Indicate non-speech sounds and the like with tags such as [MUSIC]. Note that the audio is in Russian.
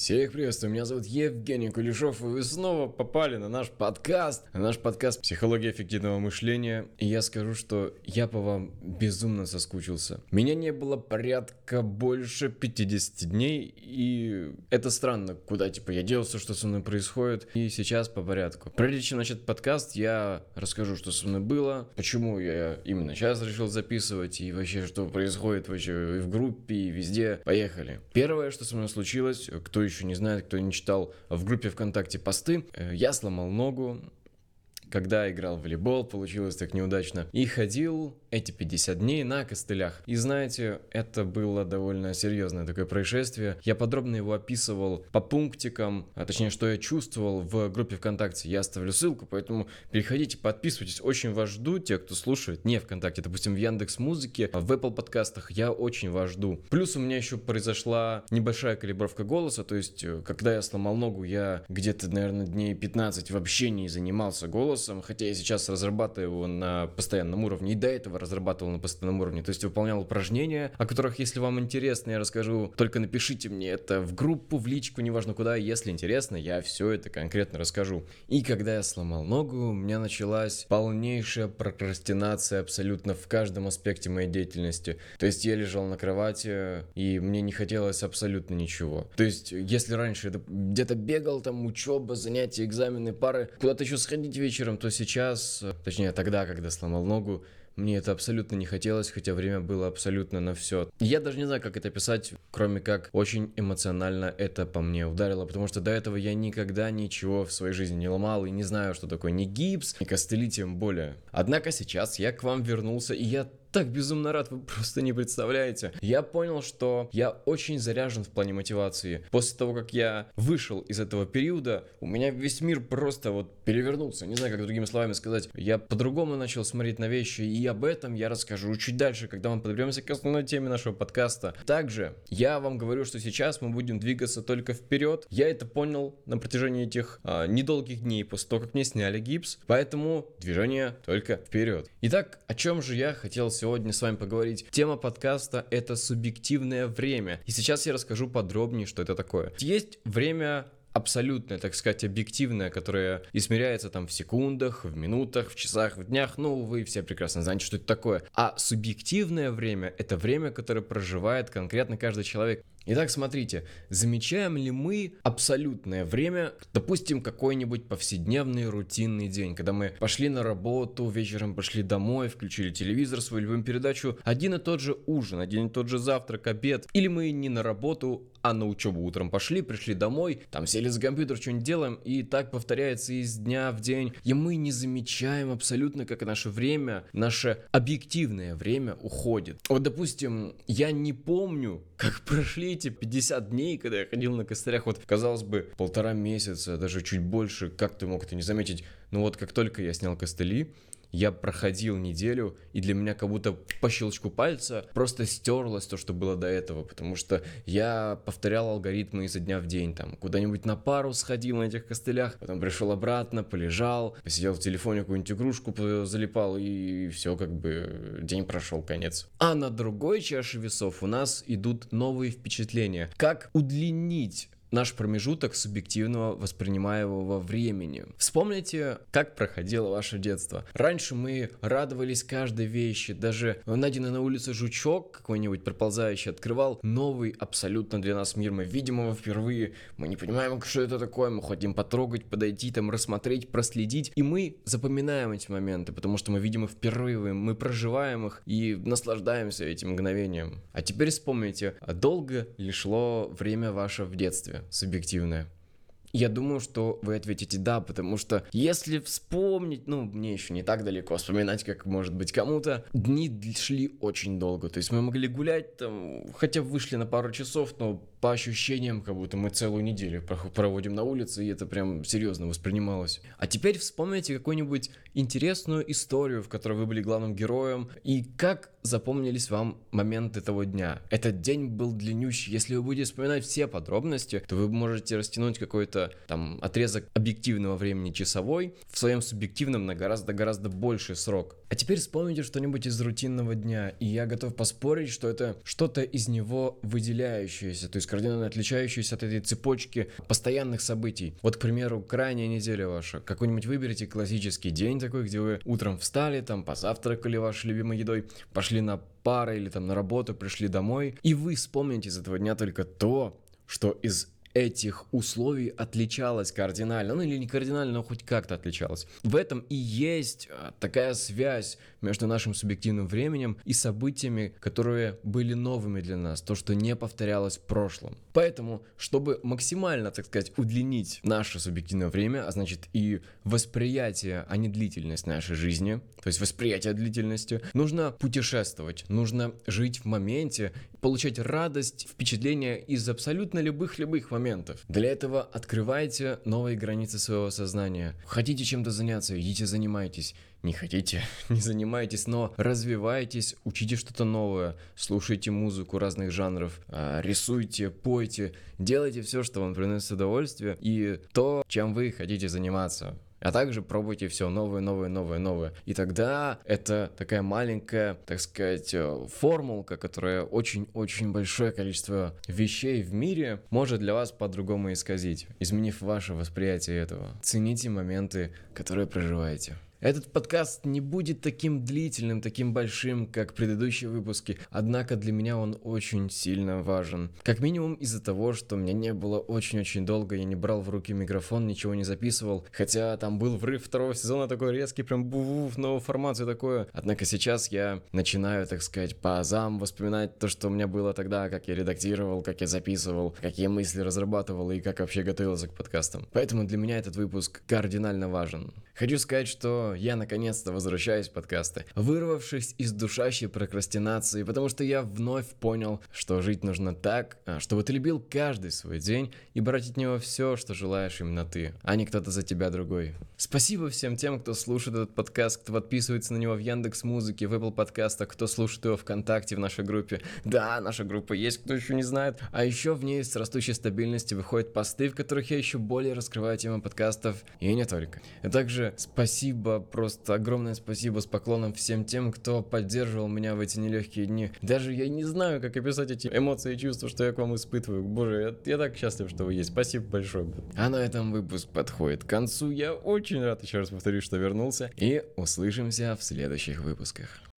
Всех приветствую, меня зовут Евгений Кулешов, и вы снова попали на наш подкаст, на наш подкаст «Психология эффективного мышления». И я скажу, что я по вам безумно соскучился. Меня не было порядка больше 50 дней, и это странно, куда типа я делся, что со мной происходит. И сейчас по порядку. Прежде чем начать подкаст, я расскажу, что со мной было, почему я именно сейчас решил записывать, и вообще, что происходит вообще и в группе, и везде. Поехали. Первое, что со мной случилось, кто еще не знает, кто не читал в группе ВКонтакте посты, э, я сломал ногу, когда играл в волейбол, получилось так неудачно. И ходил эти 50 дней на костылях. И знаете, это было довольно серьезное такое происшествие. Я подробно его описывал по пунктикам, а точнее, что я чувствовал в группе ВКонтакте. Я оставлю ссылку, поэтому переходите, подписывайтесь. Очень вас жду, те, кто слушает не ВКонтакте, допустим, в Яндекс Музыке, в Apple подкастах, я очень вас жду. Плюс у меня еще произошла небольшая калибровка голоса, то есть, э, когда я сломал ногу, я где-то, наверное, дней 15 вообще не занимался голосом, хотя я сейчас разрабатываю его на постоянном уровне, и до этого разрабатывал на постоянном уровне. То есть выполнял упражнения, о которых, если вам интересно, я расскажу. Только напишите мне это в группу, в личку, неважно куда. Если интересно, я все это конкретно расскажу. И когда я сломал ногу, у меня началась полнейшая прокрастинация абсолютно в каждом аспекте моей деятельности. То есть я лежал на кровати, и мне не хотелось абсолютно ничего. То есть, если раньше где-то бегал, там учеба, занятия, экзамены, пары, куда-то еще сходить вечером, то сейчас, точнее тогда, когда сломал ногу, мне это абсолютно не хотелось, хотя время было абсолютно на все. Я даже не знаю, как это писать, кроме как очень эмоционально это по мне ударило, потому что до этого я никогда ничего в своей жизни не ломал и не знаю, что такое ни гипс, ни костыли тем более. Однако сейчас я к вам вернулся, и я так безумно рад, вы просто не представляете. Я понял, что я очень заряжен в плане мотивации. После того, как я вышел из этого периода, у меня весь мир просто вот перевернулся. Не знаю, как другими словами сказать. Я по-другому начал смотреть на вещи, и об этом я расскажу чуть дальше, когда мы подберемся к основной теме нашего подкаста. Также я вам говорю, что сейчас мы будем двигаться только вперед. Я это понял на протяжении этих а, недолгих дней после того, как мне сняли гипс. Поэтому движение только вперед. Итак, о чем же я хотел сегодня с вами поговорить. Тема подкаста — это субъективное время. И сейчас я расскажу подробнее, что это такое. Есть время абсолютное, так сказать, объективное, которое измеряется там в секундах, в минутах, в часах, в днях, ну, вы все прекрасно знаете, что это такое. А субъективное время — это время, которое проживает конкретно каждый человек. Итак, смотрите, замечаем ли мы абсолютное время, допустим, какой-нибудь повседневный рутинный день, когда мы пошли на работу, вечером пошли домой, включили телевизор, свою любимую передачу, один и тот же ужин, один и тот же завтрак, обед, или мы не на работу, а на учебу утром пошли, пришли домой, там сели за компьютер, что-нибудь делаем, и так повторяется из дня в день, и мы не замечаем абсолютно, как наше время, наше объективное время уходит. Вот, допустим, я не помню, как [LAUGHS] прошли эти 50 дней, когда я ходил на костылях, вот, казалось бы, полтора месяца, даже чуть больше, как ты мог это не заметить? Ну вот, как только я снял костыли, я проходил неделю, и для меня как будто по щелчку пальца просто стерлось то, что было до этого, потому что я повторял алгоритмы изо дня в день, там, куда-нибудь на пару сходил на этих костылях, потом пришел обратно, полежал, посидел в телефоне, какую-нибудь игрушку залипал, и все, как бы, день прошел, конец. А на другой чаше весов у нас идут новые впечатления. Как удлинить наш промежуток субъективного воспринимаемого времени. Вспомните, как проходило ваше детство. Раньше мы радовались каждой вещи, даже найденный на улице жучок какой-нибудь проползающий открывал новый абсолютно для нас мир. Мы видим его впервые, мы не понимаем, что это такое, мы хотим потрогать, подойти, там, рассмотреть, проследить, и мы запоминаем эти моменты, потому что мы видим их впервые, мы проживаем их и наслаждаемся этим мгновением. А теперь вспомните, долго ли шло время ваше в детстве? Субъективное. Я думаю, что вы ответите да, потому что если вспомнить, ну, мне еще не так далеко вспоминать, как может быть кому-то, дни шли очень долго. То есть мы могли гулять там, хотя вышли на пару часов, но по ощущениям, как будто мы целую неделю проводим на улице, и это прям серьезно воспринималось. А теперь вспомните какую-нибудь интересную историю, в которой вы были главным героем, и как запомнились вам моменты того дня? Этот день был длиннющий. Если вы будете вспоминать все подробности, то вы можете растянуть какой-то там отрезок объективного времени часовой в своем субъективном на гораздо-гораздо больший срок. А теперь вспомните что-нибудь из рутинного дня, и я готов поспорить, что это что-то из него выделяющееся, то есть кардинально отличающееся от этой цепочки постоянных событий. Вот, к примеру, крайняя неделя ваша. Какой-нибудь выберите классический день такой, где вы утром встали, там позавтракали вашей любимой едой, пошли на пары или там на работу, пришли домой, и вы вспомните из этого дня только то, что из этих условий отличалась кардинально, ну или не кардинально, но хоть как-то отличалась. В этом и есть а, такая связь между нашим субъективным временем и событиями, которые были новыми для нас, то, что не повторялось в прошлом. Поэтому, чтобы максимально, так сказать, удлинить наше субъективное время, а значит и восприятие, а не длительность нашей жизни, то есть восприятие длительности, нужно путешествовать, нужно жить в моменте, получать радость, впечатления из абсолютно любых-любых моментов. Для этого открывайте новые границы своего сознания. Хотите чем-то заняться, идите занимайтесь. Не хотите, [LAUGHS] не занимайтесь, но развивайтесь, учите что-то новое, слушайте музыку разных жанров, а, рисуйте, пойте, делайте все, что вам приносит удовольствие и то, чем вы хотите заниматься а также пробуйте все новое, новое, новое, новое. И тогда это такая маленькая, так сказать, э, формулка, которая очень-очень большое количество вещей в мире может для вас по-другому исказить, изменив ваше восприятие этого. Цените моменты, которые проживаете. Этот подкаст не будет таким длительным, таким большим, как предыдущие выпуски, однако для меня он очень сильно важен. Как минимум из-за того, что меня не было очень-очень долго, я не брал в руки микрофон, ничего не записывал, хотя там был врыв второго сезона такой резкий, прям був, новую формацию такое. Однако сейчас я начинаю, так сказать, по азам воспоминать то, что у меня было тогда, как я редактировал, как я записывал, какие мысли разрабатывал и как вообще готовился к подкастам. Поэтому для меня этот выпуск кардинально важен. Хочу сказать, что я наконец-то возвращаюсь в подкасты, вырвавшись из душащей прокрастинации, потому что я вновь понял, что жить нужно так, а, чтобы ты любил каждый свой день и брать от него все, что желаешь именно ты, а не кто-то за тебя другой. Спасибо всем тем, кто слушает этот подкаст, кто подписывается на него в Яндекс Музыке, в Apple подкастах, кто слушает его ВКонтакте в нашей группе. Да, наша группа есть, кто еще не знает. А еще в ней с растущей стабильностью выходят посты, в которых я еще более раскрываю темы подкастов и не только. И также спасибо, просто огромное спасибо с поклоном всем тем, кто поддерживал меня в эти нелегкие дни. Даже я не знаю, как описать эти эмоции и чувства, что я к вам испытываю. Боже, я, я так счастлив, что вы есть. Спасибо большое. А на этом выпуск подходит к концу. Я очень рад, еще раз повторюсь, что вернулся. И услышимся в следующих выпусках.